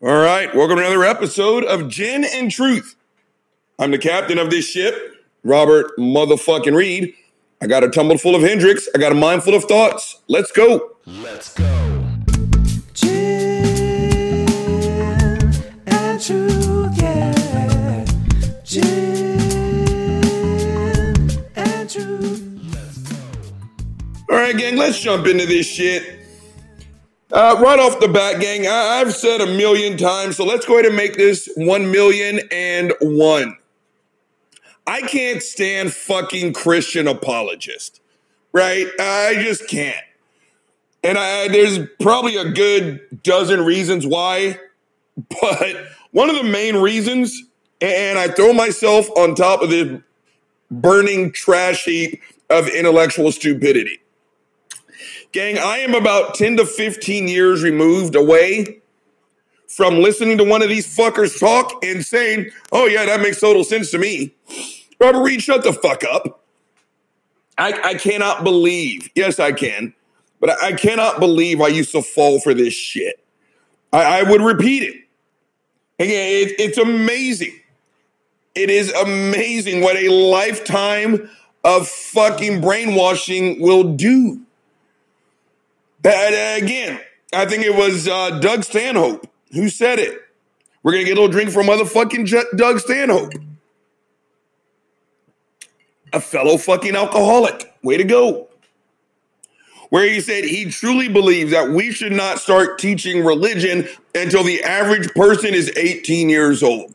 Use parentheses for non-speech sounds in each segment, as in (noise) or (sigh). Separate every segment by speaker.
Speaker 1: All right, welcome to another episode of Gin and Truth. I'm the captain of this ship, Robert motherfucking Reed. I got a tumble full of Hendrick's. I got a mind full of thoughts. Let's go.
Speaker 2: Let's go.
Speaker 3: Gin and truth, yeah. Gin and truth.
Speaker 1: All right, gang, let's jump into this shit. Uh, right off the bat, gang, I- I've said a million times, so let's go ahead and make this one million and one. I can't stand fucking Christian apologist, right? I just can't. And I, there's probably a good dozen reasons why, (laughs) but one of the main reasons, and I throw myself on top of the burning trash heap of intellectual stupidity. Gang, I am about 10 to 15 years removed away from listening to one of these fuckers talk and saying, oh, yeah, that makes total sense to me. Robert Reed, shut the fuck up. I, I cannot believe, yes, I can, but I, cannot believe I used to fall for this shit. I, I would repeat it. Again, it, it's amazing. It is amazing what a lifetime of fucking brainwashing will do. Again, I think it was uh, Doug Stanhope who said it. We're to get a little drink from motherfucking J- Doug Stanhope. A fellow fucking alcoholic. Way to go. Where he said he truly believes that we should not start teaching religion until the average person is 18 years old.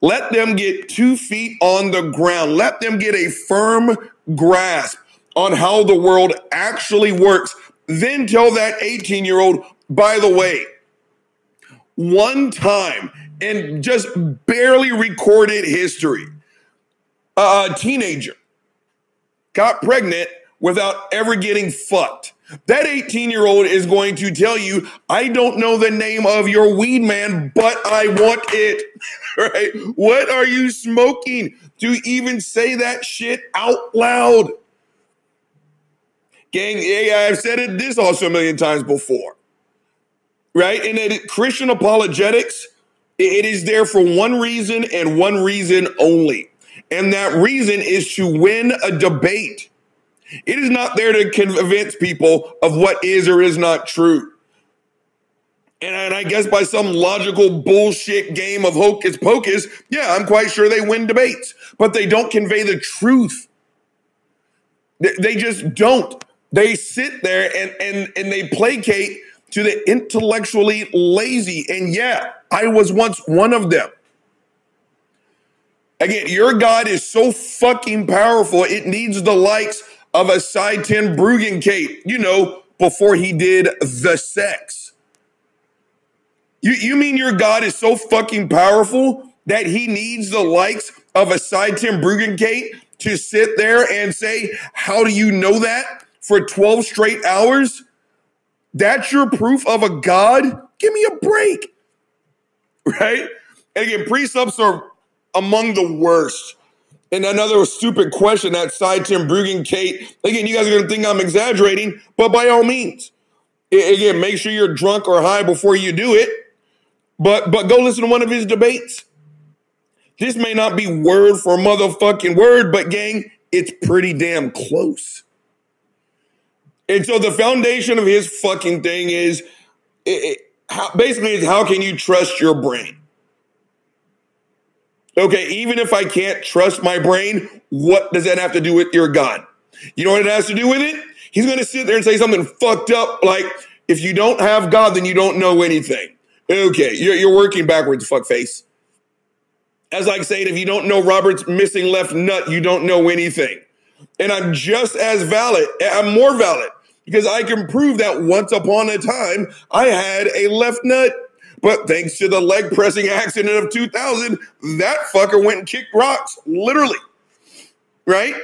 Speaker 1: Let them get two feet on the ground. Let them get a firm grasp on how the world actually works. Then tell that 18 year old, by the way, one time in just barely recorded history, a teenager got pregnant without ever getting fucked. That 18 year old is going to tell you, I don't know the name of your weed man, but I want it. (laughs) right? What are you smoking to even say that shit out loud? Gang, yeah, I've said it this also a million times before. Right? And it, Christian apologetics, it is there for one reason and one reason only. And that reason is to win a debate. It is not there to convince people of what is or is not true. And, I guess by some logical bullshit game of hocus pocus, yeah, I'm quite sure they win debates, but they don't convey the truth. They just don't. They sit there and, and, and they placate to the intellectually lazy. And yeah, I was once one of them. Again, your God is so fucking powerful, it needs the likes of a Sye Ten Bruggencate, you know, before he did the sex. You, you mean your God is so fucking powerful that he needs the likes of a Sye Ten Bruggencate to sit there and say, How do you know that for 12 straight hours? That's your proof of a God? Give me a break. (laughs) Right? And again, precepts are among the worst. And another stupid question that Sye Ten Bruggencate. Again, you guys are going to think I'm exaggerating, but by all means, again, make sure you're drunk or high before you do it. But but go listen to one of his debates. This may not be word for motherfucking word, but gang, it's pretty damn close. And so the foundation of his fucking thing is it, it, how, basically is how can you trust your brain? Okay, even if I can't trust my brain, what does that have to do with your God? You know what it has to do with it? He's going to sit there and say something fucked up like, if you don't have God, then you don't know anything. Okay, you're, you're working backwards, fuckface. As I saying, if you don't know Robert's missing left nut, you don't know anything. And I'm just as valid, I'm more valid because I can prove that once upon a time I had a left nut. But thanks to the leg pressing accident of 2000, that fucker went and kicked rocks, literally. Right?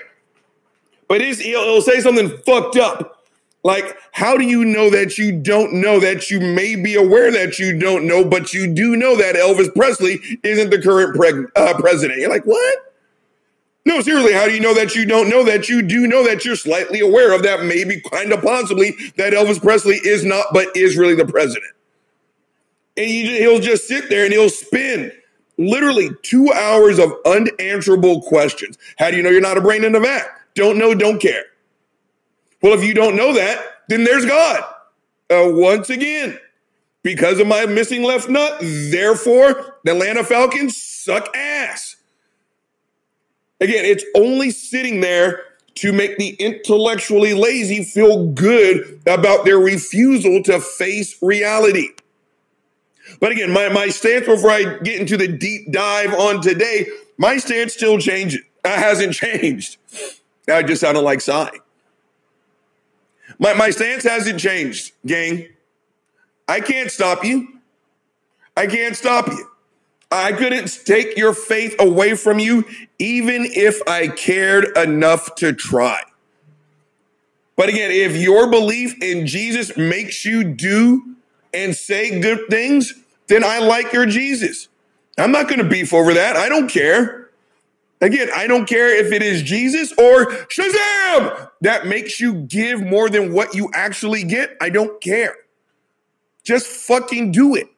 Speaker 1: But he'll, he'll say something fucked up. Like, how do you know that you don't know that you may be aware that you don't know, but you do know that Elvis Presley isn't the current preg- uh, president? You're like, what? No, seriously, how do you know that you don't know that you do know that you're slightly aware of that, maybe kind of possibly that Elvis Presley is not, but is really the president? And he'll just sit there and he'll spin literally two hours of unanswerable questions. How do you know you're not a brain in a vat? Don't know, don't care. Well, if you don't know that, then there's God. Uh, once again, because of my missing left nut, therefore, the Atlanta Falcons suck ass. Again, it's only sitting there to make the intellectually lazy feel good about their refusal to face reality. But again, my, my stance before I get into the deep dive on today, my stance still changes. It hasn't changed. I just sounded like Sye. My, my stance hasn't changed, gang. I can't stop you. I can't stop you. I couldn't take your faith away from you, even if I cared enough to try. But again, if your belief in Jesus makes you do and say good things, then I like your Jesus. I'm not going to beef over that. I don't care. Again, I don't care if it is Jesus or Shazam that makes you give more than what you actually get. I don't care. Just fucking do it.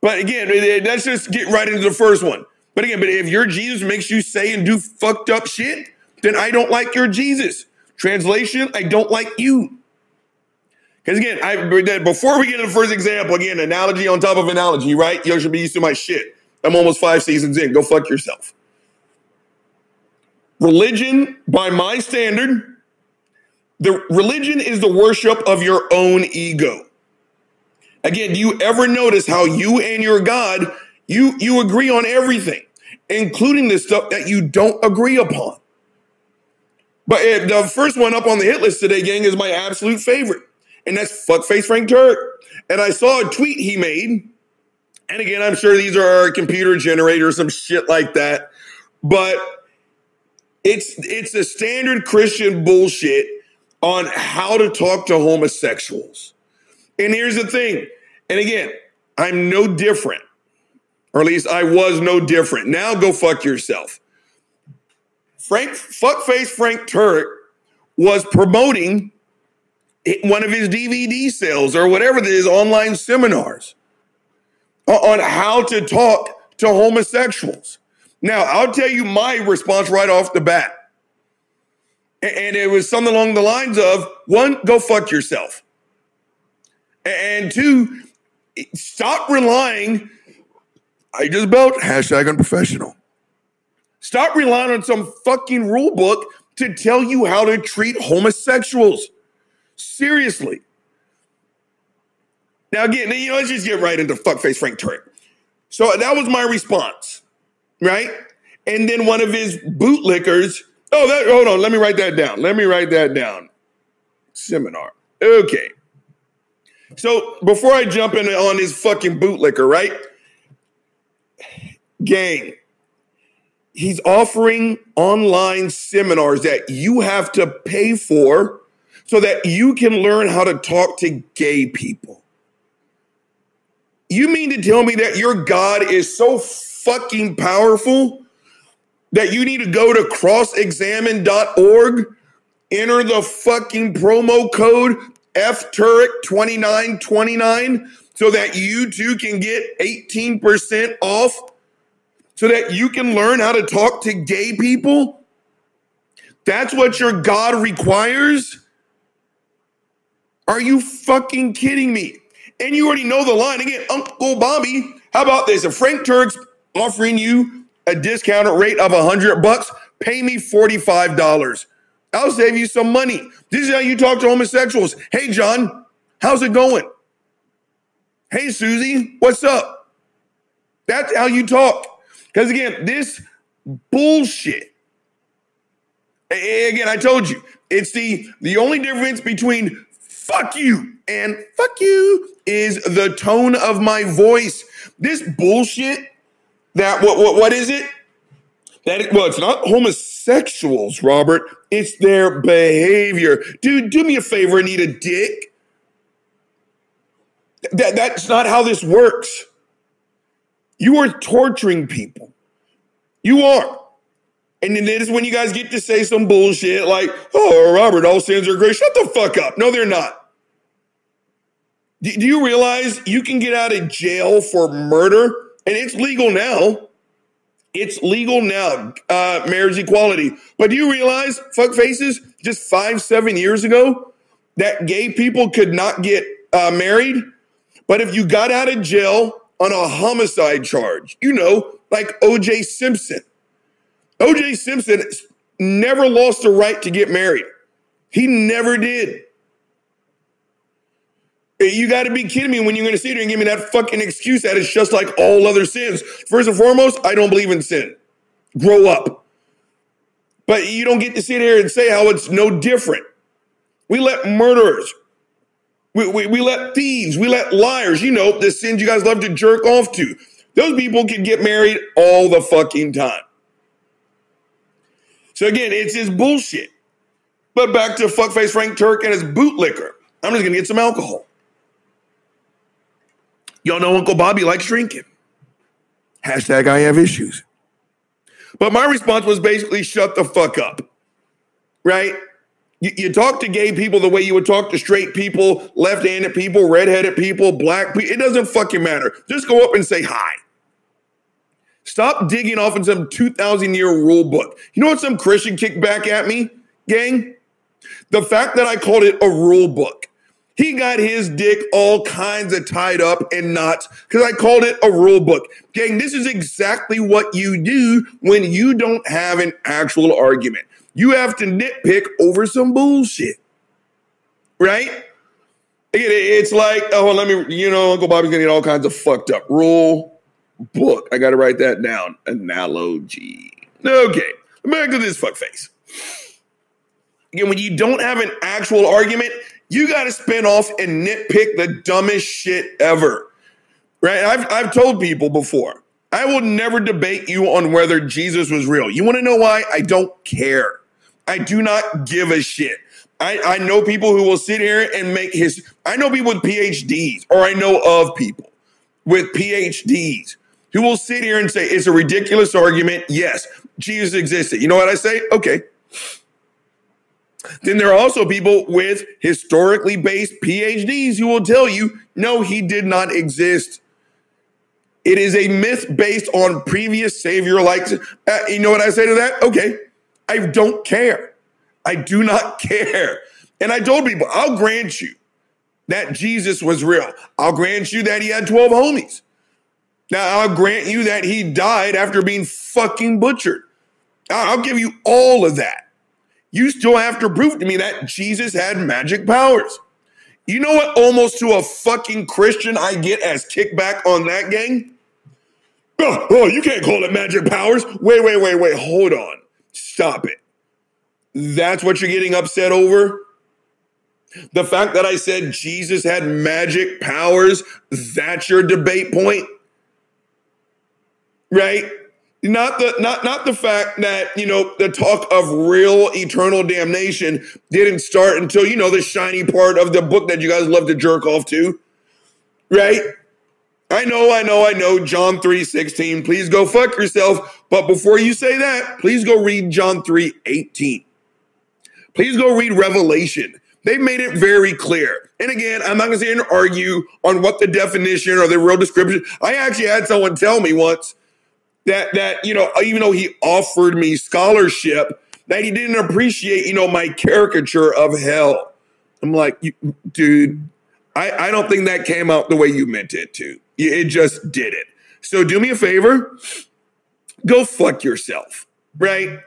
Speaker 1: But again, eh, eh, let's just get right into the first one. But again, but if your Jesus makes you say and do fucked up shit, then I don't like your Jesus. Translation, I don't like you. Because again, I before we get to the first example, again, analogy on top of analogy, right? You should be used to my shit. I'm almost five seasons in. Go fuck yourself. Religion, by my standard, the religion is the worship of your own ego. Again, do you ever notice how you and your God, you you agree on everything, including the stuff that you don't agree upon? But the first one up on the hit list today, gang, is my absolute favorite, and that's fuckface Frank Turek. And I saw a tweet he made, and again, I'm sure these are computer generators, some shit like that, but it's it's a standard Christian bullshit on how to talk to homosexuals. And here's the thing and again, I'm no different, or at least I was no different. Now go fuck yourself. Frank, fuckface Frank Turek was promoting one of his DVD sales or whatever his online seminars on how to talk to homosexuals. Now, I'll tell you my response right off the bat. And it was something along the lines of one, go fuck yourself. And two, stop relying. I just built hashtag unprofessional. Stop relying on some fucking rule book to tell you how to treat homosexuals. Seriously. Now, again, you know, let's just get right into fuckface Frank Turek. So that was my response, right? And then one of his bootlickers, oh, that, hold on, let me write that down. Let me write that down. Seminar. Okay. So before I jump in on his fucking bootlicker, right? Gang, he's offering online seminars that you have to pay for so that you can learn how to talk to gay people. You mean to tell me that your God is so fucking powerful that you need to go to crossexamine.org, enter the fucking promo code F Turek 2929 so that you too can get 18% off so that you can learn how to talk to gay people? That's what your God requires? Are you fucking kidding me? And you already know the line again, Uncle Bobby. How about this? If Frank Turek's offering you a discounted rate of 100 bucks, pay me $45. I'll save you some money. This is how you talk to homosexuals. Hey, John, how's it going? Hey, Susie, what's up? That's how you talk. Because again, this bullshit. Again, I told you, it's the the only difference between fuck you and fuck you is the tone of my voice. This bullshit that what what what is it? That well, it's not homosexuals, Robert. It's their behavior. Dude, do me a favor and eat a dick. That, that's not how this works. You are torturing people. You are. And then is when you guys get to say some bullshit like, oh, Robert, all sins are great. Shut the fuck up. No, they're not. Do, do you realize you can get out of jail for murder and it's legal now? It's legal now, uh, marriage equality. But do you realize, fuck faces, just five, seven years ago, that gay people could not get uh, married? But if you got out of jail on a homicide charge, you know, like OJ Simpson, OJ Simpson never lost the right to get married. He never did. You got to be kidding me when you're going to sit here and give me that fucking excuse that it's just like all other sins. First and foremost, I don't believe in sin. Grow up. But you don't get to sit here and say how it's no different. We let murderers, we, we, we let thieves, we let liars, you know, the sins you guys love to jerk off to. Those people can get married all the fucking time. So again, it's his bullshit. But back to fuckface Frank Turek and his bootlicker. I'm just gonna get some alcohol. Y'all know Uncle Bobby likes drinking. Hashtag I have issues. But my response was basically shut the fuck up. Right? You, you talk to gay people the way you would talk to straight people, left handed people, red headed people, black people. It doesn't fucking matter. Just go up and say hi. Stop digging off in some 2,000 year rule book. You know what some Christian kicked back at me, gang? The fact that I called it a rule book. He got his dick all kinds of tied up in knots because I called it a rule book. Gang, this is exactly what you do when you don't have an actual argument. You have to nitpick over some bullshit, right? It's like, oh, let me, you know, Uncle Bobby's gonna get all kinds of fucked up. Rule book. I got to write that down. Analogy. Okay, back to this fuckface. Again, when you don't have an actual argument, you got to spin off and nitpick the dumbest shit ever. Right? I've, I've told people before, I will never debate you on whether Jesus was real. You want to know why? I don't care. I do not give a shit. I, I know people who will sit here and make his, I know people with PhDs, or I know of people with PhDs who will sit here and say it's a ridiculous argument. Yes, Jesus existed. You know what I say? Okay. Then there are also people with historically based PhDs who will tell you, no, he did not exist. It is a myth based on previous savior like. Uh, you know what I say to that? Okay. I don't care. I do not (laughs) care. And I told people, I'll grant you that Jesus was real. I'll grant you that he had 12 homies. Now, I'll grant you that he died after being fucking butchered. I'll give you all of that. You still have to prove to me that Jesus had magic powers. You know what almost to a fucking Christian I get as kickback on that gang? Oh, oh, you can't call it magic powers. Wait, wait, wait, wait. Hold on. Stop it. That's what you're getting upset over? The fact that I said Jesus had magic powers, that's your debate point? Right? Not the not not the fact that, you know, the talk of real eternal damnation didn't start until, you know, the shiny part of the book that you guys love to jerk off to. Right? I know, I know, I know. John 3 16. Please go fuck yourself. But before you say that, please go read John 3 18. Please go read Revelation. They made it very clear. And again, I'm not going to argue on what the definition or the real description. I actually had someone tell me once that that you know, even though he offered me scholarship, that he didn't appreciate you know my caricature of hell. I'm like, dude, I, I don't think that came out the way you meant it to. It just did it. So do me a favor, go fuck yourself, right?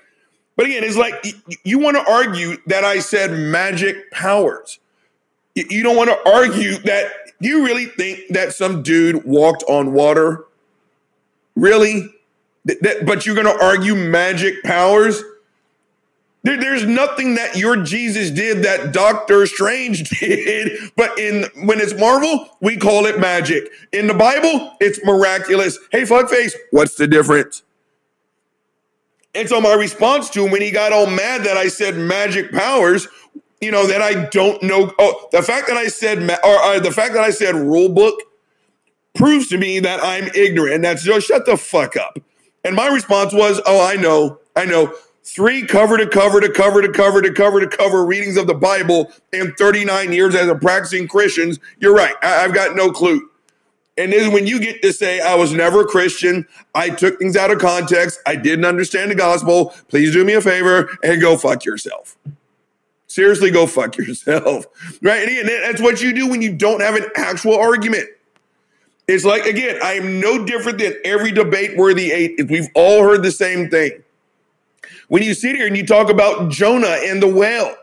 Speaker 1: But again, it's like you, want to argue that I said magic powers. You don't want to argue that. You really think that some dude walked on water? Really? Th- but you're going to argue magic powers? There- there's nothing that your Jesus did that Doctor Strange (laughs) did, but in when it's Marvel, we call it magic. In the Bible, it's miraculous. Hey, fuckface, what's the difference? And so my response to him when he got all mad that I said magic powers, you know, that I don't know. Oh, the fact that I said, ma- or, or the fact that I said rule book proves to me that I'm ignorant. And that's just shut the fuck up. And my response was, oh, I know, I know. three cover to cover to cover to cover to cover to cover readings of the Bible in 39 years as a practicing Christian, you're right. I, I've got no clue. And then when you get to say, I was never a Christian, I took things out of context, I didn't understand the gospel, please do me a favor and go fuck yourself. Seriously, go fuck (laughs) yourself. Right? And that's what you do when you don't have an actual argument. It's like, again, I am no different than every debate worthy eight. We've all heard the same thing. When you sit here and you talk about Jonah and the whale,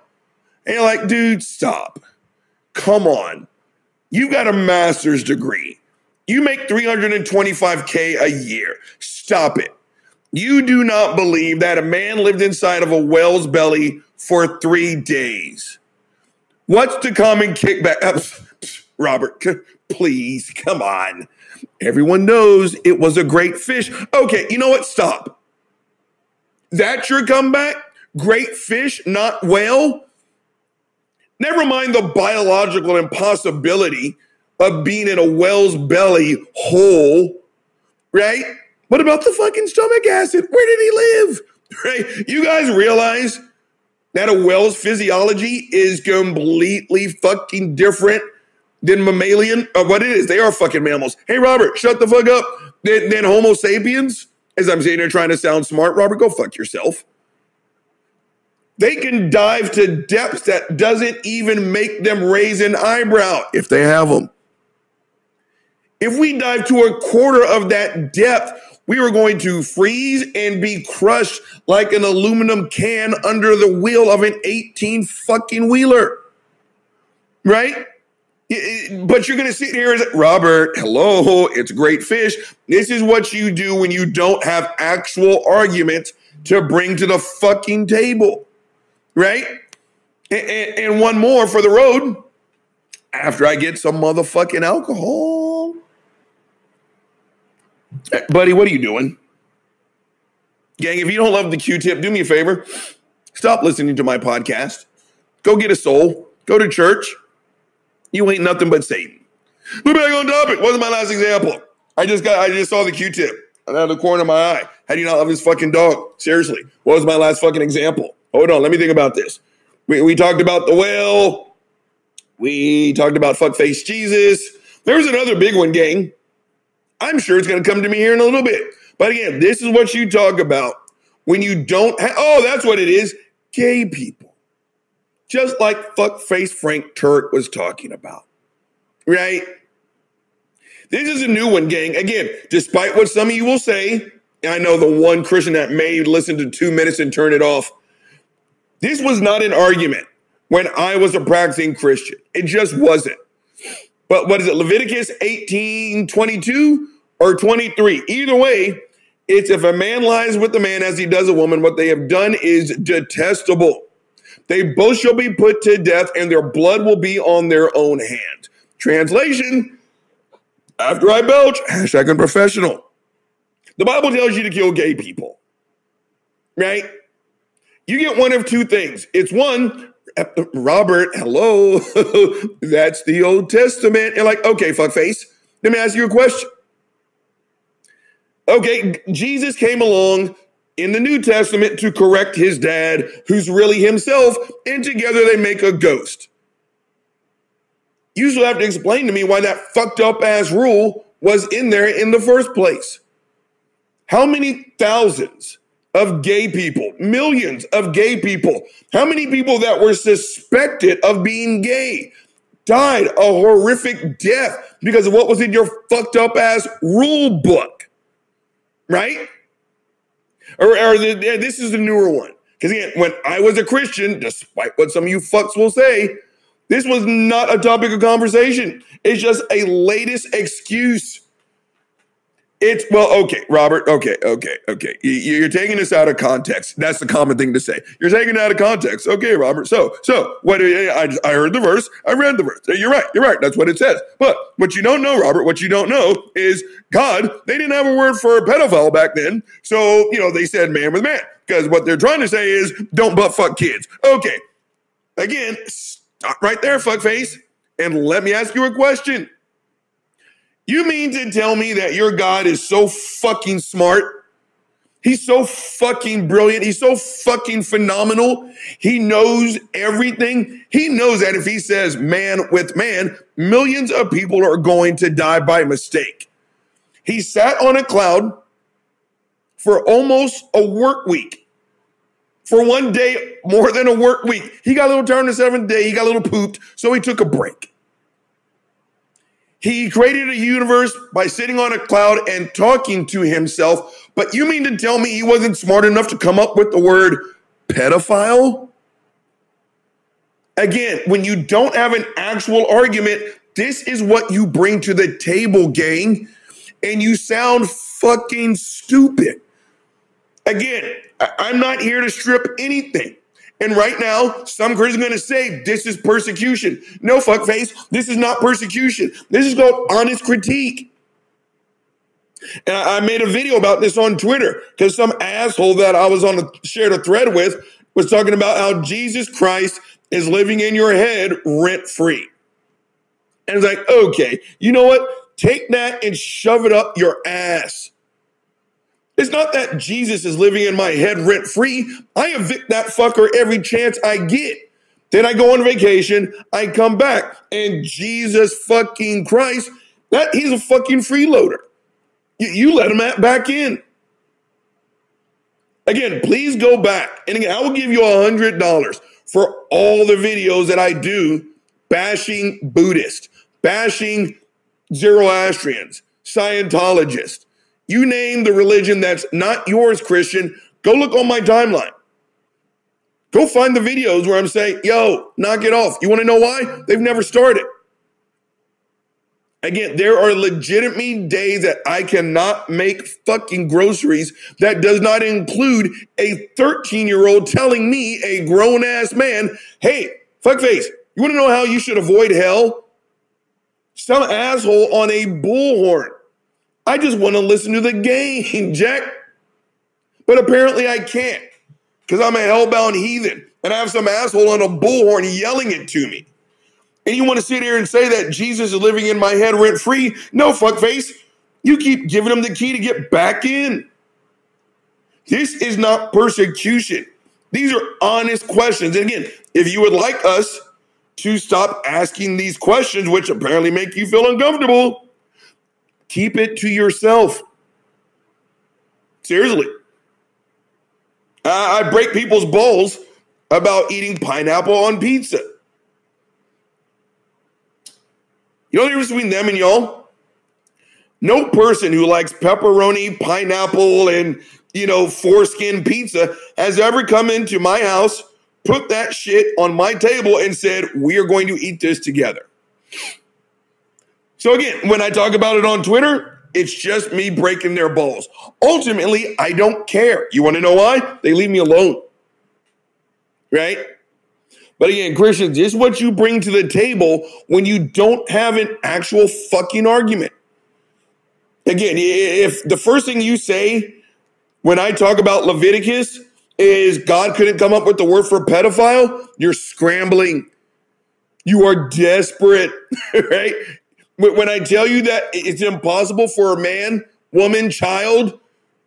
Speaker 1: and you're like, dude, stop. Come on. You've got a master's degree. You make 325K a year. Stop it. You do not believe that a man lived inside of a whale's belly for three days. What's the common kickback? (laughs) Robert, please, come on. Everyone knows it was a great fish. Okay, you know what? Stop. That's your comeback? Great fish, not whale? Never mind the biological impossibility of being in a whale's belly whole, right? What about the fucking stomach acid? Where did he live? (laughs) Right? You guys realize that a whale's physiology is completely fucking different than mammalian? Uh, what it is, they are fucking mammals. Hey, Robert, shut the fuck up. Then Homo sapiens, as I'm sitting here trying to sound smart, Robert, go fuck yourself. They can dive to depths that doesn't even make them raise an eyebrow if they have them. If we dive to a quarter of that depth, we are going to freeze and be crushed like an aluminum can under the wheel of an 18 fucking wheeler. Right? But you're going to sit here and say, Robert, hello, it's great fish. This is what you do when you don't have actual arguments to bring to the fucking table. Right? And, and one more for the road after I get some motherfucking alcohol. Hey, buddy, what are you doing? Gang, if you don't love the Q tip, do me a favor. Stop listening to my podcast. Go get a soul. Go to church. You ain't nothing but Satan. We're back on topic. What's my last example? I just got I just saw the Q tip out of the corner of my eye. How do you not love this fucking dog? Seriously. What was my last fucking example? Hold on, let me think about this. We, we talked about the whale. We talked about fuckface Jesus. There's another big one, gang. I'm sure it's going to come to me here in a little bit. But again, this is what you talk about when you don't have, oh, that's what it is gay people. Just like fuckface Frank Turek was talking about, right? This is a new one, gang. Again, despite what some of you will say, I know the one Christian that may listen to two minutes and turn it off. This was not an argument when I was a practicing Christian. It just wasn't. But what is it, Leviticus 18 22 or 23? Either way, it's if a man lies with a man as he does a woman, what they have done is detestable. They both shall be put to death, and their blood will be on their own hand. Translation After I belch, hashtag unprofessional. The Bible tells you to kill gay people, right? You get one of two things. It's one, Robert, hello, (laughs) that's the Old Testament. And like, okay, fuckface, let me ask you a question. Okay, Jesus came along in the New Testament to correct his dad, who's really himself, and together they make a ghost. You still have to explain to me why that fucked up ass rule was in there in the first place. How many thousands of gay people, millions of gay people, how many people that were suspected of being gay died a horrific death because of what was in your fucked up ass rule book? Right? Or, or the, this is the newer one. Because again, when I was a Christian, despite what some of you fucks will say, this was not a topic of conversation. It's just a latest excuse. It's well, okay, Robert. Okay, okay, okay. You're taking this out of context. That's the common thing to say. You're taking it out of context. Okay, Robert. So, so what? I, I heard the verse. I read the verse. You're right. You're right. That's what it says. But what you don't know, Robert, what you don't know is God. They didn't have a word for a pedophile back then. So you know they said man with man because what they're trying to say is don't butt fuck kids. Okay. Again, stop right there, fuckface, and let me ask you a question. You mean to tell me that your God is so fucking smart? He's so fucking brilliant. He's so fucking phenomenal. He knows everything. He knows that if he says man with man, millions of people are going to die by mistake. He sat on a cloud for almost a work week. For one day, more than a work week. He got a little turned the seventh day. He got a little pooped, so he took a break. He created a universe by sitting on a cloud and talking to himself. But you mean to tell me he wasn't smart enough to come up with the word pedophile? Again, when you don't have an actual argument, this is what you bring to the table, gang. And you sound fucking stupid. Again, I- I'm not here to strip anything. And right now, some Christians are going to say this is persecution. No, fuckface, this is not persecution. This is called honest critique. And I made a video about this on Twitter because some asshole that I was on a shared a thread with was talking about how Jesus Christ is living in your head rent free. And it's like, okay, you know what? Take that and shove it up your ass. It's not that Jesus is living in my head rent free. I evict that fucker every chance I get. Then I go on vacation, I come back, and Jesus fucking Christ, that he's a fucking freeloader. You, you let him at, back in. Again, please go back. And again, I will give you a hundred dollars for all the videos that I do bashing Buddhist, bashing Zoroastrians, Scientologists. You name the religion that's not yours, Christian, go look on my timeline. Go find the videos where I'm saying, yo, knock it off. You want to know why? They've never started. Again, there are legitimate days that I cannot make fucking groceries that does not include a 13 year old telling me, a grown ass man, hey, fuckface, you want to know how you should avoid hell? Some asshole on a bullhorn. I just want to listen to the game, (laughs) Jack. But apparently I can't because I'm a hellbound heathen and I have some asshole on a bullhorn yelling it to me. And you want to sit here and say that Jesus is living in my head rent free? No, fuckface. You keep giving him the key to get back in. This is not persecution. These are honest questions. And again, if you would like us to stop asking these questions, which apparently make you feel uncomfortable, keep it to yourself. Seriously. I I break people's balls about eating pineapple on pizza. You know the difference between them and y'all? No person who likes pepperoni, pineapple, and you know, foreskin pizza has ever come into my house, put that shit on my table, and said, We are going to eat this together. So again, when I talk about it on Twitter, it's just me breaking their balls. Ultimately, I don't care. You want to know why? They leave me alone. Right? But again, Christians, this is what you bring to the table when you don't have an actual fucking argument. Again, if the first thing you say when I talk about Leviticus is God couldn't come up with the word for pedophile, you're scrambling. You are desperate, (laughs) right? When I tell you that it's impossible for a man, woman, child,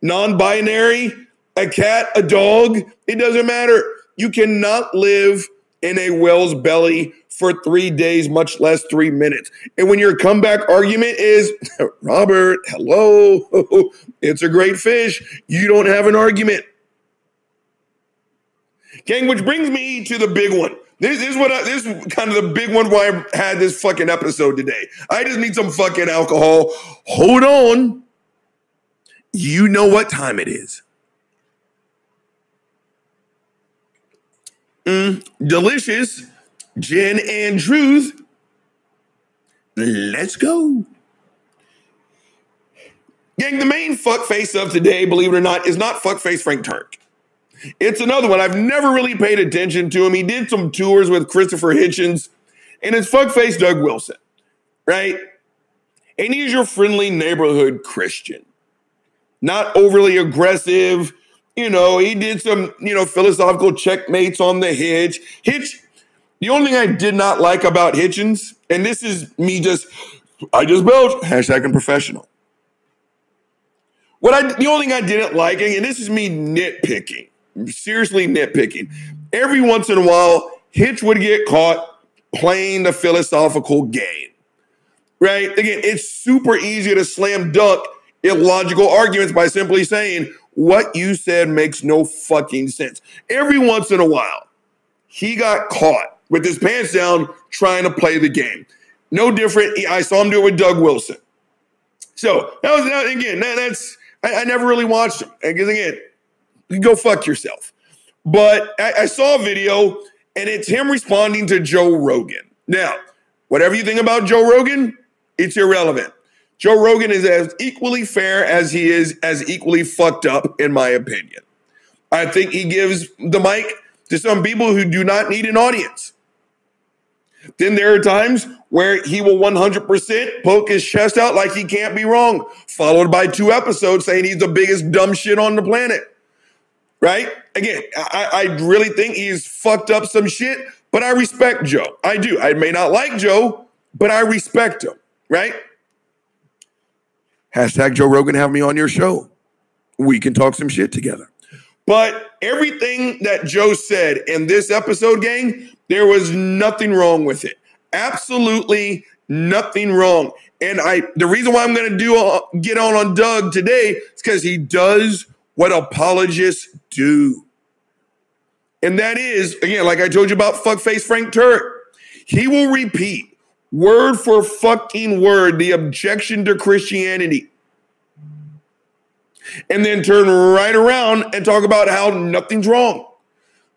Speaker 1: non binary, a cat, a dog, it doesn't matter. You cannot live in a whale's belly for three days, much less three minutes. And when your comeback argument is, (laughs) Robert, hello, (laughs) it's a great fish, you don't have an argument. Gang, which brings me to the big one. This, is what I, this is kind of the big one why I had this fucking episode today. I just need some fucking alcohol. Hold on. You know what time it is. Mm, delicious gin and truth. Let's go. Gang, the main fuckface of today, believe it or not, is not fuckface Frank Turek. It's another one. I've never really paid attention to him. He did some tours with Christopher Hitchens, and it's fuckface Doug Wilson, right? And he's your friendly neighborhood Christian. Not overly aggressive. You know, he did some, you know, philosophical checkmates on the Hitch. Hitch, the only thing I did not like about Hitchens, and this is me just, I just belch, hashtag unprofessional. What I the only thing I didn't like, and this is me nitpicking, seriously nitpicking. Every once in a while, Hitch would get caught playing the philosophical game. Right? Again, it's super easy to slam dunk illogical arguments by simply saying what you said makes no fucking sense. Every once in a while, he got caught with his pants down trying to play the game. No different. I saw him do it with Doug Wilson. So that was that, again. That, that's I, I never really watched him because again, go fuck yourself. But I, I saw a video and it's him responding to Joe Rogan. Now, whatever you think about Joe Rogan, it's irrelevant. Joe Rogan is as equally fair as he is as equally fucked up, in my opinion. I think he gives the mic to some people who do not need an audience. Then there are times where he will 100% poke his chest out like he can't be wrong, followed by two episodes saying he's the biggest dumb shit on the planet. Right? Again, I, I really think he's fucked up some shit, but I respect Joe. I do. I may not like Joe, but I respect him. Right? Hashtag Joe Rogan, have me on your show. We can talk some shit together. But everything that Joe said in this episode, gang, there was nothing wrong with it. Absolutely nothing wrong. And I, the reason why I'm going to do uh, get on on Doug today is because he does what apologists do, and that is again, like I told you about fuckface Frank Turek. He will repeat word for fucking word the objection to Christianity and then turn right around and talk about how nothing's wrong.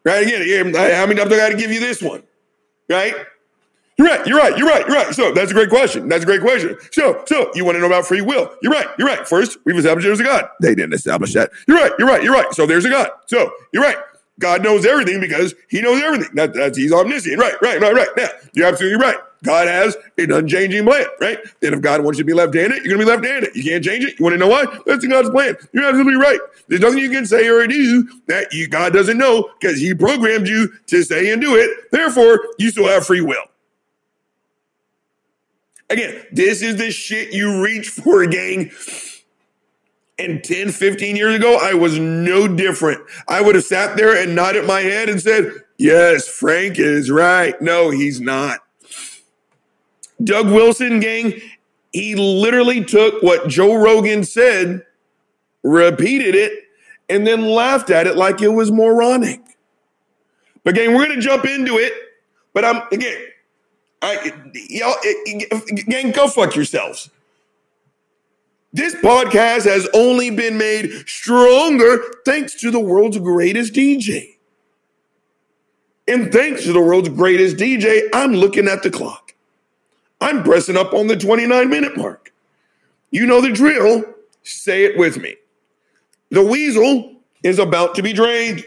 Speaker 1: Right? Again, how many times do I got to give you this one? Right? You're right. You're right. You're right. You're right. So that's a great question. That's a great question. So, so you want to know about free will? You're right. You're right. First, we've established there's a God. They didn't establish that. You're right. You're right. You're right. So there's a God. So you're right. God knows everything because He knows everything. That, that's He's omniscient. Right. Right. Right. Right. Now you're absolutely right. God has an unchanging plan, right? Then if God wants you to be left-handed, you're gonna be left-handed. You can't change it. You want to know why? That's God's plan. You're absolutely right. There's nothing you can say or do that you, God doesn't know because He programmed you to say and do it. Therefore, you still have free will. Again, this is the shit you reach for, gang. And 10, 15 years ago, I was no different. I would have sat there and nodded my head and said, Yes, Frank is right. No, he's not. Doug Wilson, gang, he literally took what Joe Rogan said, repeated it, and then laughed at it like it was moronic. But gang, we're gonna jump into it. But I'm again, Y'all gang, go fuck yourselves. This podcast has only been made stronger thanks to the world's greatest DJ. And thanks to the world's greatest DJ, I'm looking at the clock. I'm pressing up on the 29 minute mark. You know the drill. Say it with me. The weasel is about to be drained.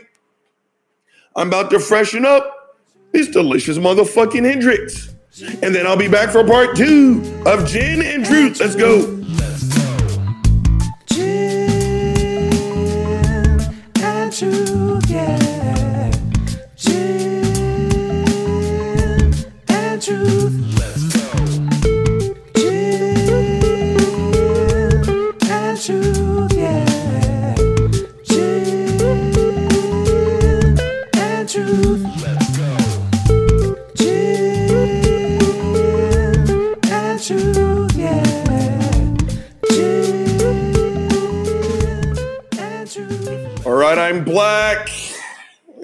Speaker 1: I'm about to freshen up this delicious motherfucking Hendrick's. And then I'll be back for part two of Gin and Truth. Let's go.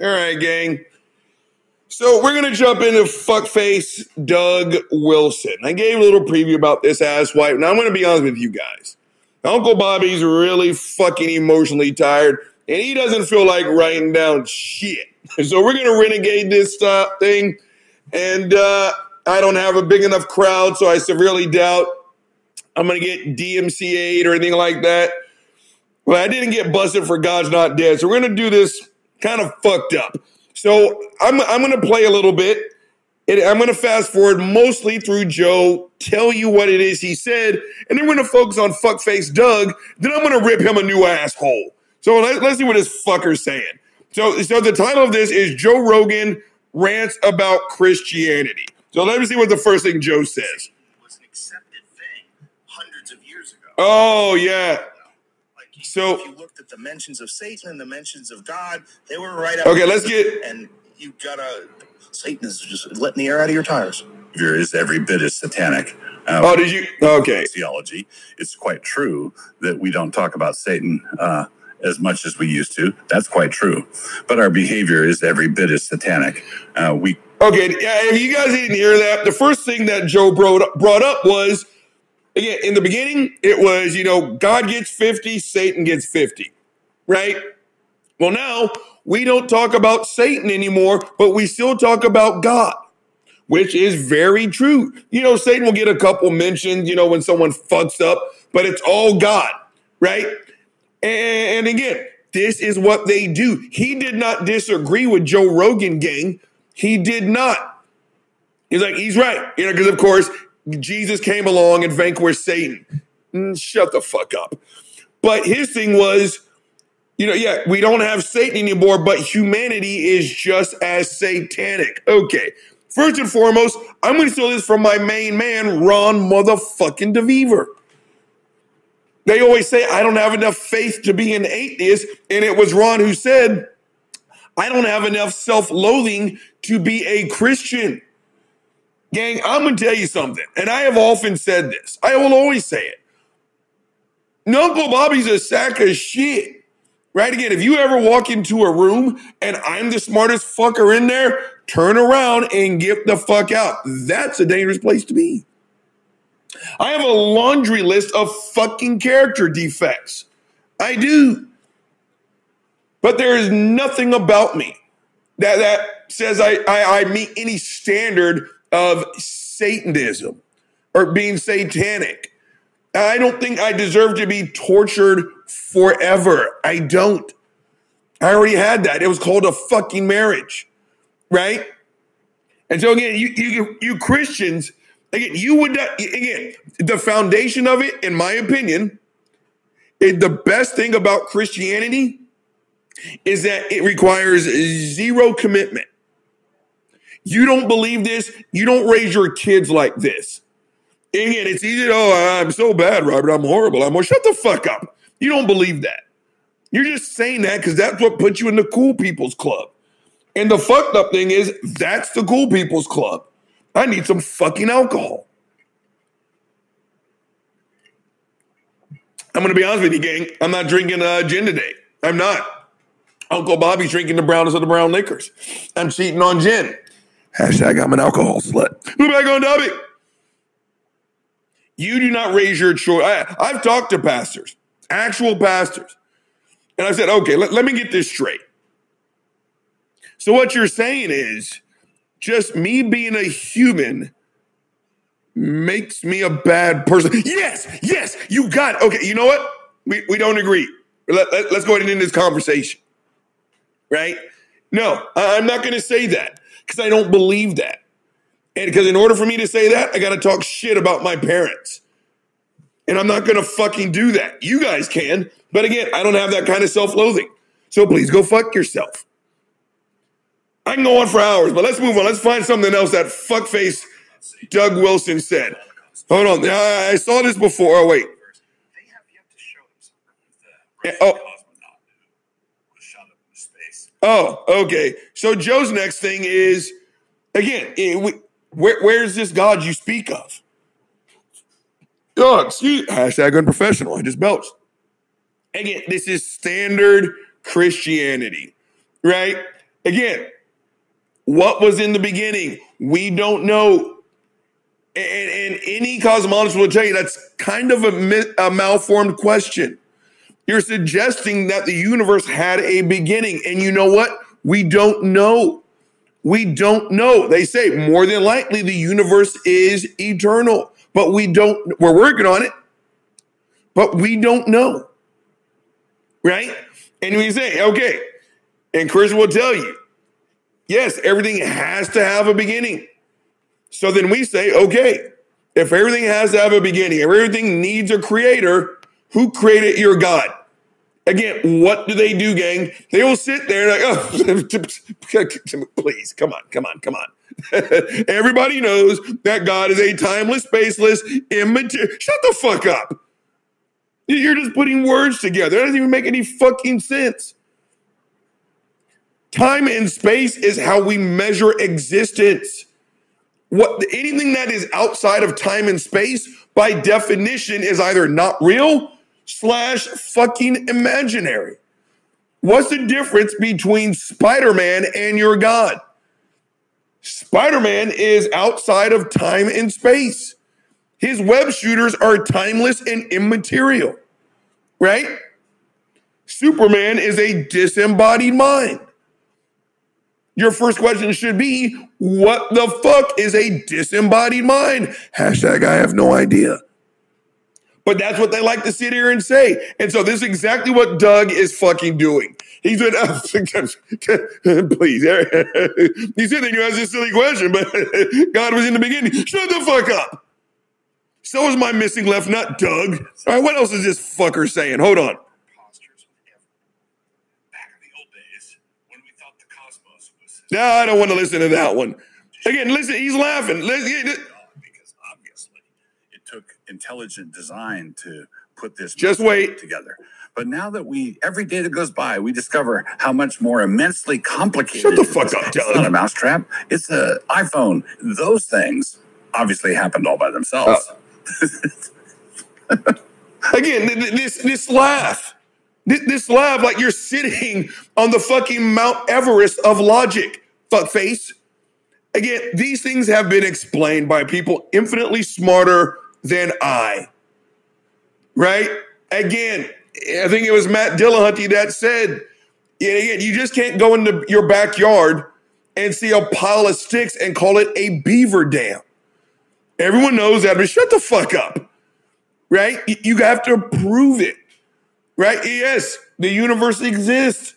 Speaker 1: All right, gang. So we're gonna jump into fuckface Doug Wilson. I gave a little preview about this ass wipe. Now I'm gonna be honest with you guys. Uncle Bobby's really fucking emotionally tired, and he doesn't feel like writing down shit. (laughs) So we're gonna renegade this uh, thing, and uh, I don't have a big enough crowd, so I severely doubt I'm gonna get DMCA'd or anything like that. But I didn't get busted for God's Not Dead. So we're to do this kind of fucked up. So I'm, I'm going to play a little bit. And I'm going to fast forward mostly through Joe, tell you what it is he said, and then we're going to focus on fuckface Doug. Then I'm going to rip him a new asshole. So let, us see what this fucker's saying. So, so the title of this is Joe Rogan rants about Christianity. So let me see what the first thing Joe says.
Speaker 2: was an
Speaker 1: So-
Speaker 2: if you looked at the mentions of Satan and the mentions of God, they were right up.
Speaker 1: Okay, let's get
Speaker 2: And you gotta. Satan is just letting the air out of your tires. Is every bit as satanic. Uh,
Speaker 1: Oh, did you? Okay.
Speaker 2: theology, it's quite true that we don't talk about Satan uh, as much as we used to. That's quite true. But our behavior is every bit as satanic. Uh, we
Speaker 1: Okay. Yeah, if you guys didn't hear that, the first thing that Joe brought up, brought up was again in the beginning, it was you know God gets fifty, Satan gets fifty, right? Well, now we don't talk about Satan anymore, but we still talk about God, which is very true. You know, Satan will get a couple mentions, you know, when someone fucks up, but it's all God, right? And again, this is what they do. He did not disagree with Joe Rogan, gang. He did not. He's like, he's right. You know, because of course, Jesus came along and vanquished Satan. Mm, shut the fuck up. But his thing was, you know, yeah, we don't have Satan anymore, but humanity is just as satanic. Okay. First and foremost, I'm going to steal this from my main man, Ron motherfucking DeVever. They always say, I don't have enough faith to be an atheist. And it was Ron who said, I don't have enough self loathing to be a Christian. Gang, I'm going to tell you something. And I have often said this, I will always say it. Uncle Bobby's a sack of shit. Right again, if you ever walk into a room and I'm the smartest fucker in there, turn around and get the fuck out. That's a dangerous place to be. I have a laundry list of fucking character defects. I do. But there is nothing about me that, that says I, I, I meet any standard of Satanism or being satanic. I don't think I deserve to be tortured forever. I don't. I already had that. It was called a fucking marriage, right? And so again, you you you Christians, again, you would not, again the foundation of it, in my opinion, is the best thing about Christianity is that it requires zero commitment. You don't believe this, you don't raise your kids like this. Again, it's easy. Oh, I'm so bad, Robert. I'm horrible. I'm. Well, shut the fuck up. You don't believe that. You're just saying that because that's what put you in the cool people's club. And the fucked up thing is that's the cool people's club. I need some fucking alcohol. I'm gonna be honest with you, gang. I'm not drinking uh, gin today. I'm not. Uncle Bobby's drinking the brownest of the brown liquors. I'm cheating on gin. Hashtag I'm an alcohol slut. Who back on Dobby? You do not raise your children. I've talked to pastors, actual pastors, and I said, okay, let, let me get this straight. So, what you're saying is just me being a human makes me a bad person. Yes, yes, you got it. Okay, you know what? We, we don't agree. Let, let, let's go ahead and end this conversation. Right? No, I- I'm not going to say that because I don't believe that. And because in order for me to say that, I got to talk shit about my parents. And I'm not going to fucking do that. You guys can. But again, I don't have that kind of self loathing. So please go fuck yourself. I can go on for hours, but let's move on. Let's find something else that fuckface Doug Wilson said. Hold on. I I saw this before. Oh, wait.
Speaker 2: They have yet to show themselves.
Speaker 1: Yeah, oh.
Speaker 2: Cosmonaut who was shot up into space.
Speaker 1: Oh, okay. So Joe's next thing is again, eh, we- where, where's this God you speak of? Oh, excuse hashtag unprofessional. I just belched. Again, this is standard Christianity, right? Again, what was in the beginning? We don't know. And, and any cosmologist will tell you that's kind of a, a malformed question. You're suggesting that the universe had a beginning. And you know what? We don't know. We don't know. They say more than likely the universe is eternal, but we don't, we're working on it, but we don't know. Right? And we say, okay, and Chris will tell you, yes, everything has to have a beginning. So then we say, okay, if everything has to have a beginning, if everything needs a creator, who created your God? Again, what do they do, gang? They will sit there like, oh, (laughs) please, come on, come on, come on. (laughs) Everybody knows that God is a timeless, spaceless, immaterial. Shut the fuck up. You're just putting words together. That doesn't even make any fucking sense. Time and space is how we measure existence. What anything that is outside of time and space, by definition, is either not real slash fucking imaginary. What's the difference between Spider-Man and your God? Spider-Man is outside of time and space. His web shooters are timeless and immaterial, right? Superman is a disembodied mind. Your first question should be what the fuck is a disembodied mind? Hashtag I have no idea. But that's what they like to sit here and say. And so this is exactly what Doug is fucking doing. He's (laughs) been, please. (laughs) He said that you asked this silly question, but (laughs) God was in the beginning. Shut the fuck up. So is my missing left nut, Doug. All right, what else is this fucker saying? Hold on. No, I don't want to listen to that one. Again, listen, he's laughing
Speaker 2: God, because obviously it took intelligent design to put this
Speaker 1: Just wait.
Speaker 2: together. But now that we every day that goes by, we discover how much more immensely complicated.
Speaker 1: Shut the fuck up,
Speaker 2: It's not a mousetrap. It's a iPhone. Those things obviously happened all by themselves. Oh.
Speaker 1: Again, th- th- this this laugh, this, this laugh, like you're sitting on the fucking Mount Everest of logic, fuckface. Again, these things have been explained by people infinitely smarter than I. Right? Again, I think it was Matt Dillahunty that said, again, you just can't go into your backyard and see a pile of sticks and call it a beaver dam. Everyone knows that, but shut the fuck up right? You have to prove it, right? Yes, the universe exists.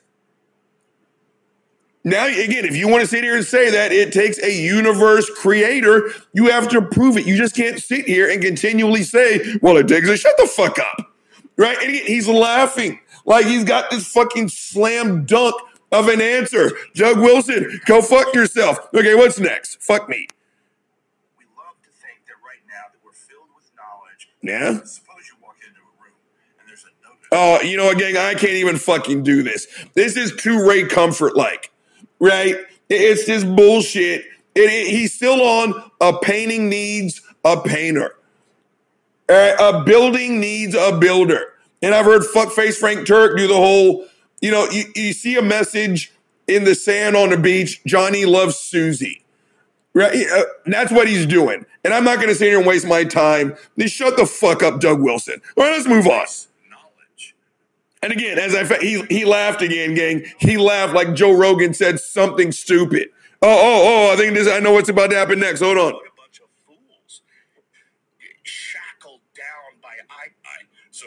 Speaker 1: Now, again, if you want to sit here and say that it takes a universe creator, you have to prove it. You just can't sit here and continually say, well, it takes a shut the fuck up, right? And he- he's laughing like he's got this fucking slam dunk of an answer. Doug Wilson, go fuck yourself. Okay, what's next? Fuck me.
Speaker 2: We love to think that right now that we're filled with knowledge.
Speaker 1: Yeah?
Speaker 2: You walk into a room and there's a note.
Speaker 1: Oh, you know what, gang? I can't even fucking do this. This is too Ray Comfort like, right? It's this bullshit. It, it- he's still on a painting needs a painter. A building needs a builder. And I've heard fuckface Frank Turek do the whole, you know, you, you see a message in the sand on the beach, Johnny loves Susie. Right? Uh, that's what he's doing. And I'm not going to sit here and waste my time. Just shut the fuck up, Doug Wilson. All right, let's move on. And again, as I fa- he he laughed again, gang. He laughed like Joe Rogan said something stupid. Oh, oh, oh! I think this. I know what's about to happen next. Hold on.
Speaker 2: a bunch of fools shackled down by I. I so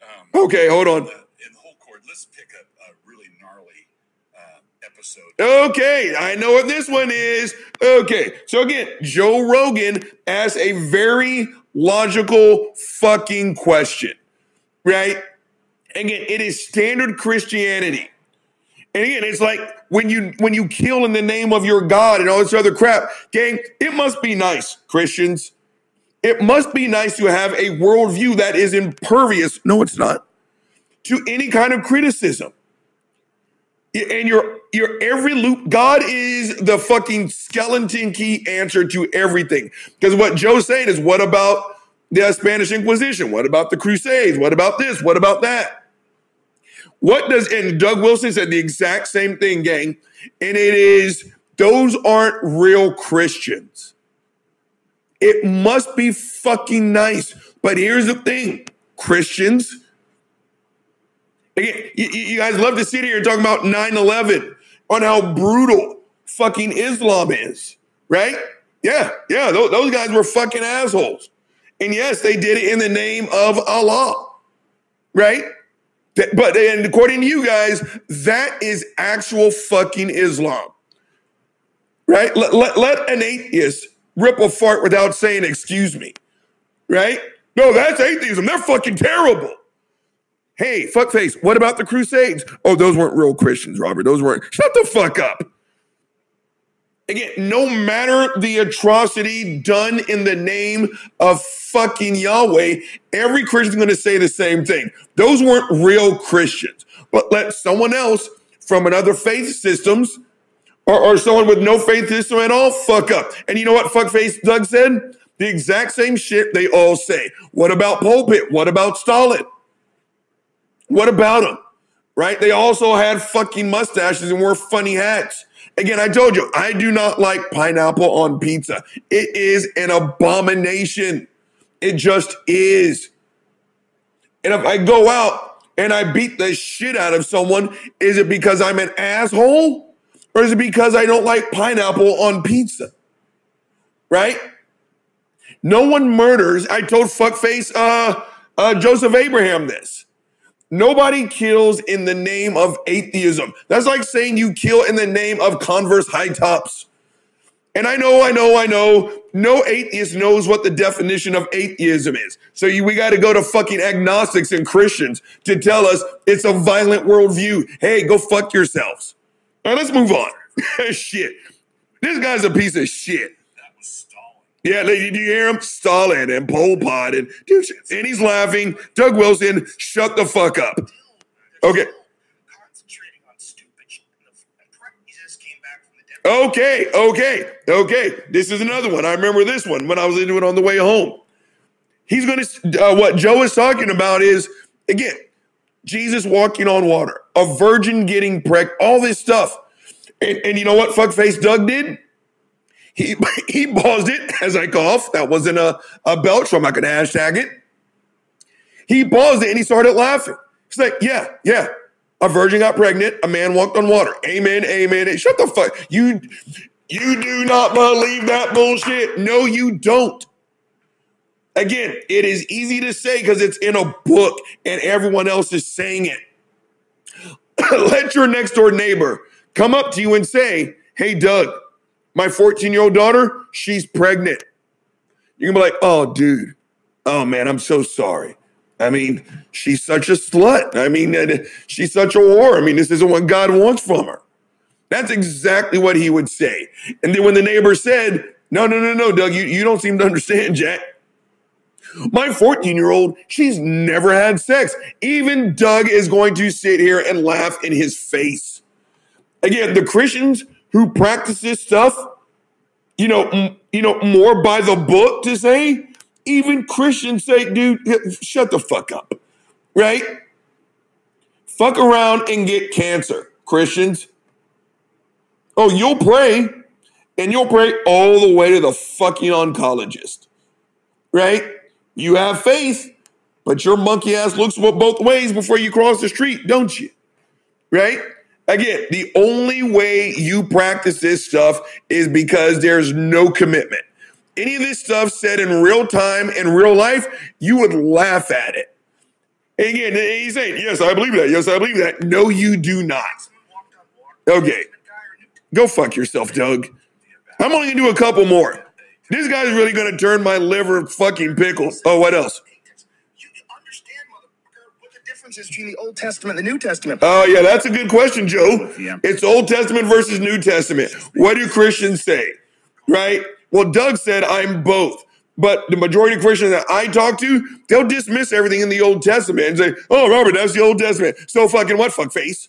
Speaker 2: um,
Speaker 1: Okay, hold on.
Speaker 2: in the whole court, let's pick up a really gnarly uh, episode.
Speaker 1: Okay, I know what this one is. Okay, so again, Joe Rogan asked a very logical fucking question, right? Again, it is standard Christianity. And again, it's like when you when you kill in the name of your God and all this other crap, gang, it must be nice, Christians. It must be nice to have a worldview that is impervious. No, it's not. To any kind of criticism and your your every loop god is the fucking skeleton key answer to everything because what joe's saying is what about the spanish inquisition what about the crusades what about this what about that what does and doug wilson said the exact same thing gang and it is those aren't real christians it must be fucking nice but here's the thing christians Again, you, guys love to sit here and talk about 9 11 on how brutal fucking Islam is, right? Yeah, yeah, those guys were fucking assholes. And yes, they did it in the name of Allah, right? That- But and according to you guys, that is actual fucking Islam, right? Let, let, let an atheist rip a fart without saying, excuse me, right? No, that's atheism. They're fucking terrible. Hey, fuckface, what about the Crusades? Oh, those weren't real Christians, Robert. Those weren't. Shut the fuck up. Again, no matter the atrocity done in the name of fucking Yahweh, every Christian's going to say the same thing. Those weren't real Christians. But let someone else from another faith systems or, or someone with no faith system at all fuck up. And you know what fuckface Doug said? The exact same shit they all say. What about Pol Pot? What about Stalin? What about them? Right? They also had fucking mustaches and wore funny hats. Again, I told you, I do not like pineapple on pizza. It is an abomination. It just is. And if I go out and I beat the shit out of someone, is it because I'm an asshole? Or is it because I don't like pineapple on pizza? Right? No one murders. I told fuckface uh, uh, Joseph Abraham this. Nobody kills in the name of atheism. That's like saying you kill in the name of Converse high tops. And I know, I know, I know, no atheist knows what the definition of atheism is. So you, we got to go to fucking agnostics and Christians to tell us it's a violent worldview. Hey, go fuck yourselves. Let's move on. (laughs) shit. This guy's a piece of shit.
Speaker 2: That was Stalin.
Speaker 1: Yeah, lady, do you hear him? Stalin and Pol Pot and dude, and he's laughing. Doug Wilson, shut the fuck up. Okay.
Speaker 2: Concentrating on stupid shit. He just came back from the dead.
Speaker 1: Okay, okay, okay. This is another one. I remember this one when I was into it on the way home. He's going to, uh, what Joe is talking about is, again, Jesus walking on water, a virgin getting pregnant, all this stuff. And, and you know what fuckface Doug did? He, (laughs) he paused it as I cough. That wasn't a, a belch, so I'm not to hashtag it. He paused it and he started laughing. He's like, yeah, yeah. A virgin got pregnant. A man walked on water. Amen, amen. Shut the fuck. You, you do not believe that bullshit. No, you don't. Again, it is easy to say because it's in a book and everyone else is saying it. (coughs) Let your next door neighbor come up to you and say, Hey, Doug, my 14 year old daughter, she's pregnant. You can be like, Oh, dude, oh man, I'm so sorry. I mean, she's such a slut. I mean, she's such a whore. I mean, this isn't what God wants from her. That's exactly what he would say. And then when the neighbor said, No, no, no, no, Doug, you, you don't seem to understand, Jack. My 14 year old, she's never had sex. Even Doug is going to sit here and laugh in his face. Again, the Christians who practices stuff, you know, m- you know, more by the book to say, even Christians say, dude, shut the fuck up. Right? Fuck around and get cancer, Christians. Oh, you'll pray, and you'll pray all the way to the fucking oncologist. Right? You have faith, but your monkey ass looks both ways before you cross the street, don't you? Right? Again, the only way you practice this stuff is because there's no commitment. Any of this stuff said in real time, in real life, you would laugh at it. Again, he's saying, Yes, I believe that. Yes, I believe that. No, you do not. Okay. Go fuck yourself, Doug. I'm only gonna do a couple more. This guy's really gonna turn my liver fucking pickles. Oh, what else?
Speaker 2: You understand, motherfucker, what the difference is between the Old Testament and the New Testament?
Speaker 1: Oh, yeah, that's a good question, Joe.
Speaker 2: Yeah.
Speaker 1: It's Old Testament versus New Testament. What do Christians say? Right? Well, Doug said, I'm both. But the majority of Christians that I talk to, they'll dismiss everything in the Old Testament and say, oh, Robert, that's the Old Testament. So fucking what, fuckface?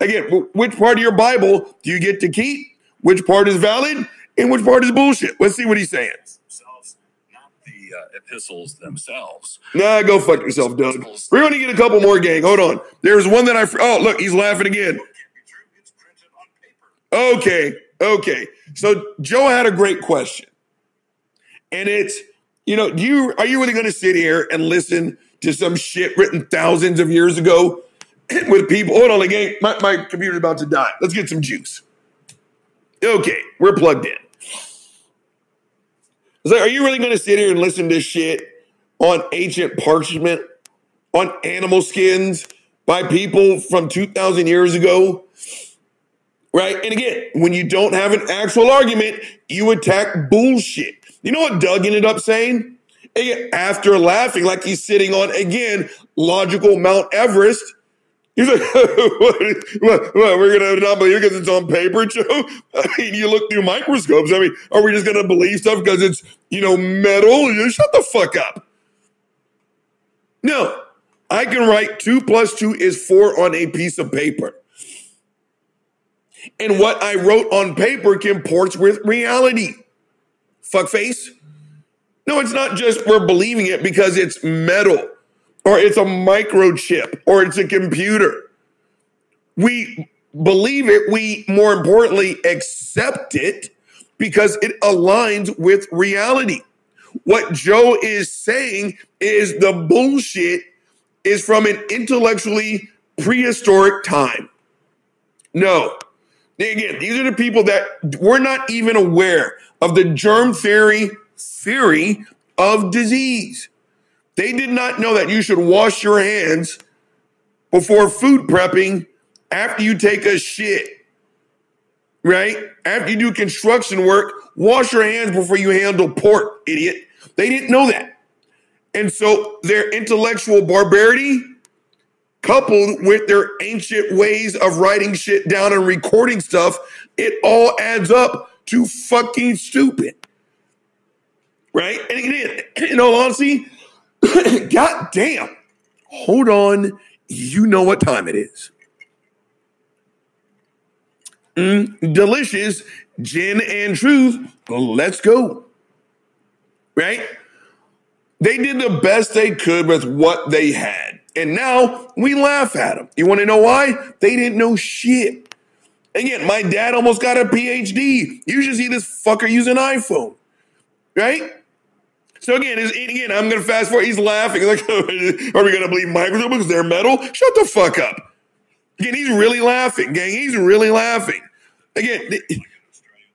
Speaker 1: Again, which part of your Bible do you get to keep? Which part is valid? And which part is bullshit? Let's see what he's saying.
Speaker 2: Themselves, not the uh, epistles themselves.
Speaker 1: Nah, go fuck yourself, Doug. We're going to get a couple more, gang. Hold on. There's one that I. Oh, look, he's laughing again.
Speaker 2: Can't be true. It's printed on paper.
Speaker 1: Okay, okay. So Joe had a great question, and it's you know, do you are you really going to sit here and listen to some shit written thousands of years ago (clears throat) with people? Hold on, again, my my computer's about to die. Let's get some juice. Okay, we're plugged in. Like, are you really going to sit here and listen to shit on ancient parchment, on animal skins by people from two thousand years ago? Right? And again, when you don't have an actual argument, you attack bullshit. You know what Doug ended up saying? After laughing like he's sitting on, again, logical Mount Everest, He's like, (laughs) what, what, what, we're going to not believe it because it's on paper, (laughs) Joe? I mean, you look through microscopes. I mean, are we just going to believe stuff because it's, you know, metal? You Shut the fuck up. No, I can write two plus two is four on a piece of paper. And what I wrote on paper comports with reality. Fuckface. No, it's not just we're believing it because it's metal or it's a microchip or it's a computer. We believe it. We, more importantly, accept it because it aligns with reality. What Joe is saying is the bullshit is from an intellectually prehistoric time. No. Again, these are the people that were not even aware of the germ theory theory of disease. They did not know that you should wash your hands before food prepping after you take a shit. Right? After you do construction work, wash your hands before you handle pork, idiot. They didn't know that. And so their intellectual barbarity coupled with their ancient ways of writing shit down and recording stuff, it all adds up to fucking stupid. Right? And (clears throat) in all honesty, (coughs) God damn. Hold on. You know what time it is. Mm, delicious gin and truth. Let's go. Right? They did the best they could with what they had. And now we laugh at them. You want to know why? They didn't know shit. Again, my dad almost got a PhD. You should see this fucker use an iPhone. Right? So again, is again, I'm gonna fast forward. He's laughing. (laughs) Like, are we gonna believe Microsoft because they're metal? Shut the fuck up. Again, he's really laughing, gang. He's really laughing. Again, th-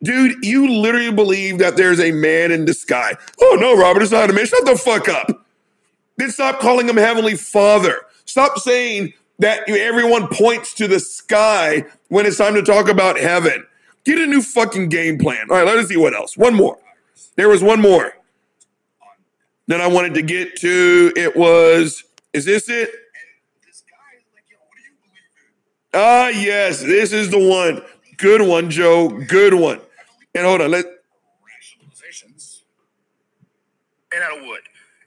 Speaker 1: dude, you literally believe that there's a man in the sky. Oh no, Robert, it's not a man. Shut the fuck up. Then stop calling him Heavenly Father. Stop saying that everyone points to the sky when it's time to talk about heaven. Get a new fucking game plan. All right, let us see what else. One more. There was one more that I wanted to get to. It was, is this it? Ah, yes, this is the one. Good one, Joe. Good one. And hold on, let.
Speaker 2: Made out of wood.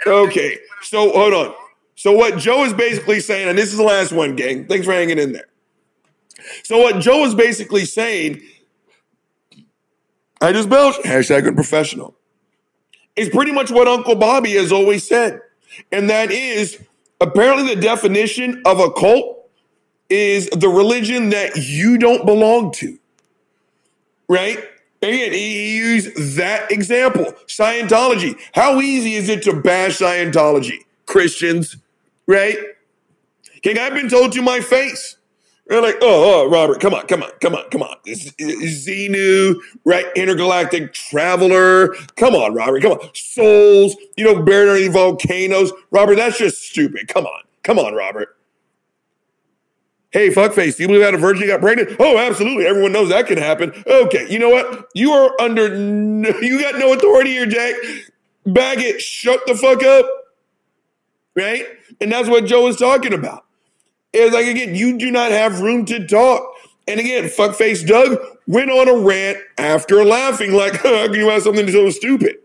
Speaker 1: okay. So hold on. So what Joe is basically saying, and this is the last one, gang. Thanks for hanging in there. So what Joe is basically saying, I just belched, hashtag unprofessional, is pretty much what Uncle Bobby has always said. And that is apparently the definition of a cult is the religion that you don't belong to. Right? Again, he used that example. Scientology. How easy is it to bash Scientology? Christians, right? King, I've been told to my face. They're like, oh, oh, Robert, come on, come on, come on, come on. Xenu, right? Intergalactic traveler. Come on, Robert, come on. Souls, you know, buried underneath volcanoes. Robert, that's just stupid. Come on, come on, Robert. Hey, fuckface, do you believe that a virgin got pregnant? Oh, absolutely. Everyone knows that can happen. Okay, you know what? You are under, no, you got no authority here, Jack. Bag it, shut the fuck up. Right? And that's what Joe is talking about. It's like, again, you do not have room to talk. And again, fuckface Doug went on a rant after laughing, like, (laughs) how can you have something so stupid?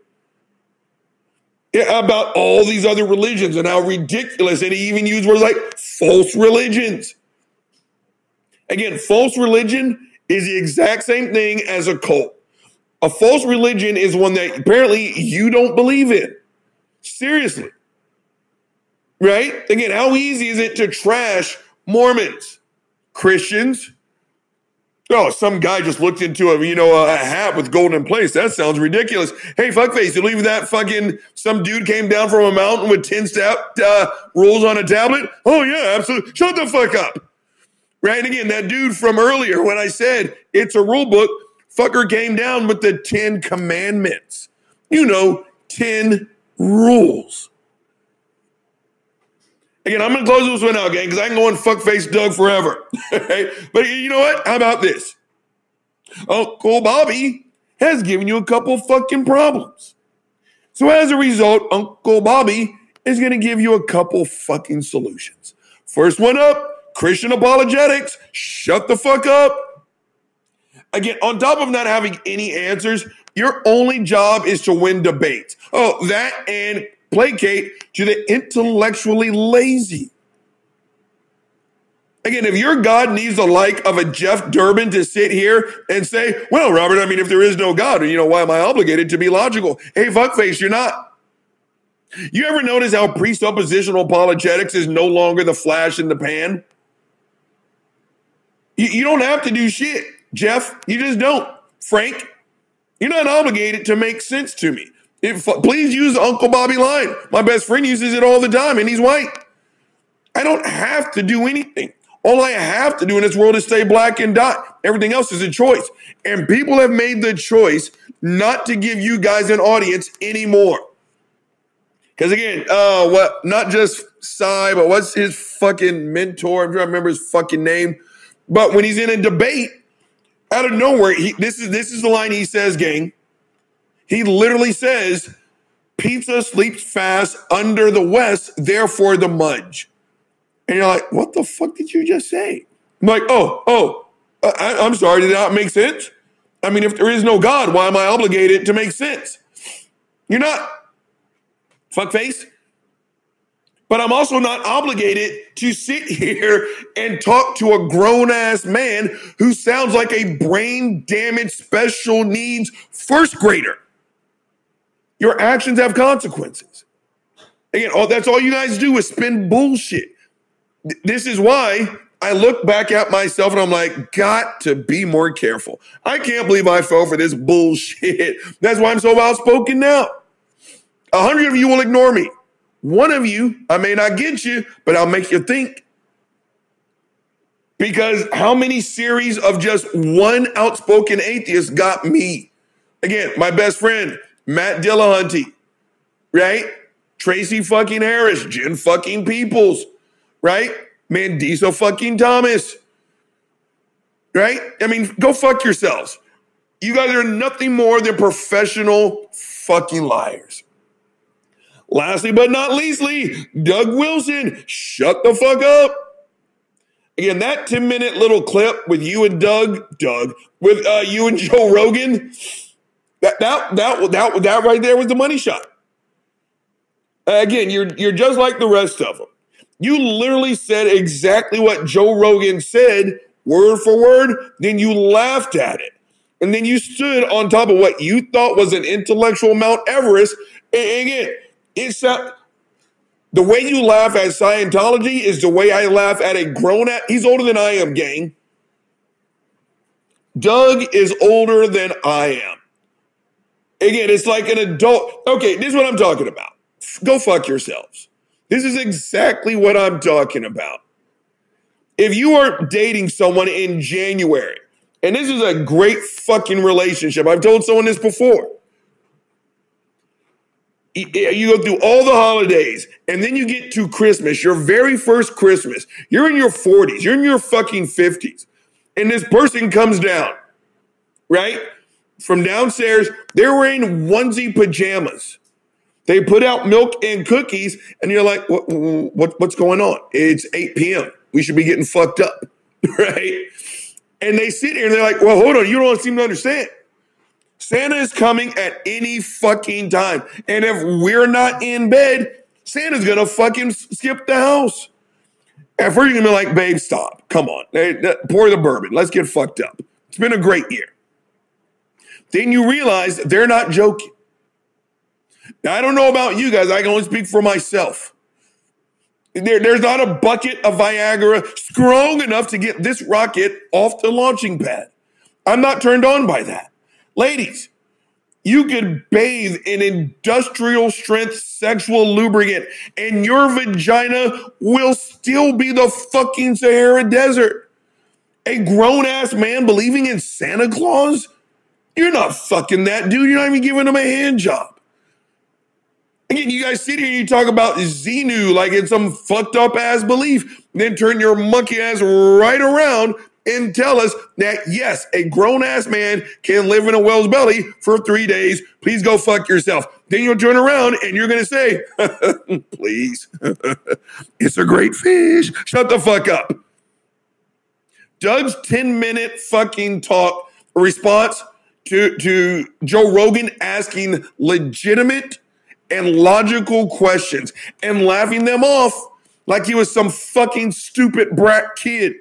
Speaker 1: Yeah, about all these other religions and how ridiculous. And he even used words like false religions. Again, false religion is the exact same thing as a cult. A false religion is one that apparently you don't believe in. Seriously. Right? Again, how easy is it to trash Mormons, Christians? Oh, some guy just looked into a you know a hat with gold in place. That sounds ridiculous. Hey, fuckface, you believe that fucking some dude came down from a mountain with ten step uh, rules on a tablet? Oh yeah, absolutely. Shut the fuck up. Right? And again, that dude from earlier when I said it's a rule book, fucker came down with the 10 commandments. You know, 10 rules. Again, I'm going to close this one out, gang, because I can go on fuckface Doug forever. (laughs) But you know what? How about this? Uncle Bobby has given you a couple fucking problems. So as a result, Uncle Bobby is going to give you a couple fucking solutions. First one up, Christian apologetics, shut the fuck up. Again, on top of not having any answers, your only job is to win debates. Oh, that and placate to the intellectually lazy. Again, if your God needs the like of a Jeff Durbin to sit here and say, well, Robert, I mean, if there is no God, you know, why am I obligated to be logical? Hey, fuckface, you're not. You ever notice how presuppositional apologetics is no longer the flash in the pan? You, you don't have to do shit, Jeff. You just don't. Frank, you're not obligated to make sense to me. If, please use Uncle Bobby line. My best friend uses it all the time, and he's white. I don't have to do anything. All I have to do in this world is stay black and die. Everything else is a choice. And people have made the choice not to give you guys an audience anymore. Because again, uh, what not just Sye, but what's his fucking mentor? I'm trying to remember his fucking name. But when he's in a debate, out of nowhere, he, this is this is the line he says, gang. He literally says, "Pizza sleeps fast under the West, therefore the mudge." And you're like, "What the fuck did you just say?" I'm like, "Oh, oh, I, I'm sorry. Did that make sense? I mean, if there is no God, why am I obligated to make sense? You're not." fuckface. But I'm also not obligated to sit here and talk to a grown ass man who sounds like a brain damaged special needs first grader. Your actions have consequences. Again, all, that's all you guys do is spin bullshit. This is why I look back at myself and I'm like, got to be more careful. I can't believe I fell for this bullshit. (laughs) That's why I'm so outspoken now. A hundred of you will ignore me. One of you, I may not get you, but I'll make you think. Because how many series of just one outspoken atheist got me? Again, my best friend, Matt Dillahunty, right? Tracie fucking Harris, Jen fucking Peeples, right? Mandisa fucking Thomas, right? I mean, go fuck yourselves. You guys are nothing more than professional fucking liars. Lastly but not leastly, Doug Wilson, shut the fuck up. Again, that 10 minute little clip with you and Doug, Doug, with uh, you and Joe Rogan, that, that, that, that, that right there was the money shot. Again, you're, you're just like the rest of them. You literally said exactly what Joe Rogan said, word for word, then you laughed at it. And then you stood on top of what you thought was an intellectual Mount Everest. And again, it's the way you laugh at Scientology is the way I laugh at a grown at. He's older than I am, gang. Doug is older than I am. Again, it's like an adult. Okay, this is what I'm talking about. Go fuck yourselves. This is exactly what I'm talking about. If you are dating someone in January, and this is a great fucking relationship, I've told someone this before you go through all the holidays and then you get to Christmas, your very first Christmas. You're in your 40s, you're in your fucking 50s. And this person comes down, right? From downstairs, they're wearing onesie pajamas. They put out milk and cookies, and you're like, what, what, what's going on? It's 8 p.m. We should be getting fucked up, (laughs) right? And they sit here and they're like, well, hold on, you don't seem to understand. Santa is coming at any fucking time. And if we're not in bed, Santa's gonna fucking skip the house. At first, you're gonna be like, babe, stop. Come on. Pour the bourbon. Let's get fucked up. It's been a great year. Then you realize they're not joking. Now, I don't know about you guys. I can only speak for myself. There, there's not a bucket of Viagra strong enough to get this rocket off the launching pad. I'm not turned on by that. Ladies, you could bathe in industrial strength sexual lubricant and your vagina will still be the fucking Sahara Desert. A grown ass man believing in Santa Claus? You're not fucking that dude. You're not even giving him a hand job. Again, you guys sit here and you talk about Xenu like it's some fucked up ass belief, then turn your monkey ass right around and tell us that yes, a grown ass man can live in a whale's belly for three days. Please go fuck yourself. Then you'll turn around and you're gonna say, (laughs) please, (laughs) it's a great fish. Shut the fuck up. Doug's 10 minute fucking talk response to, to Joe Rogan asking legitimate and logical questions and laughing them off like he was some fucking stupid brat kid.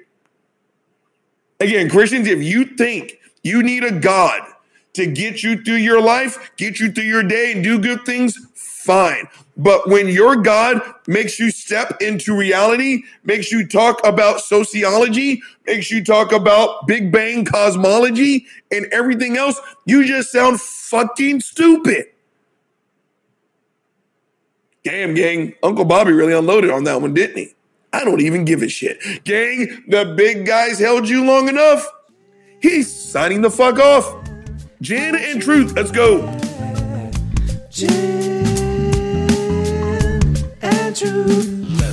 Speaker 1: Again, Christians, if you think you need a God to get you through your life, get you through your day, and do good things, fine. But when your God makes you step into reality, makes you talk about sociology, makes you talk about Big Bang cosmology and everything else, you just sound fucking stupid. Damn, gang, Uncle Bobby really unloaded on that one, didn't he? I don't even give a shit. Gang, the big guys held you long enough. He's signing the fuck off. Gin and Truth, let's go.
Speaker 3: Gin true.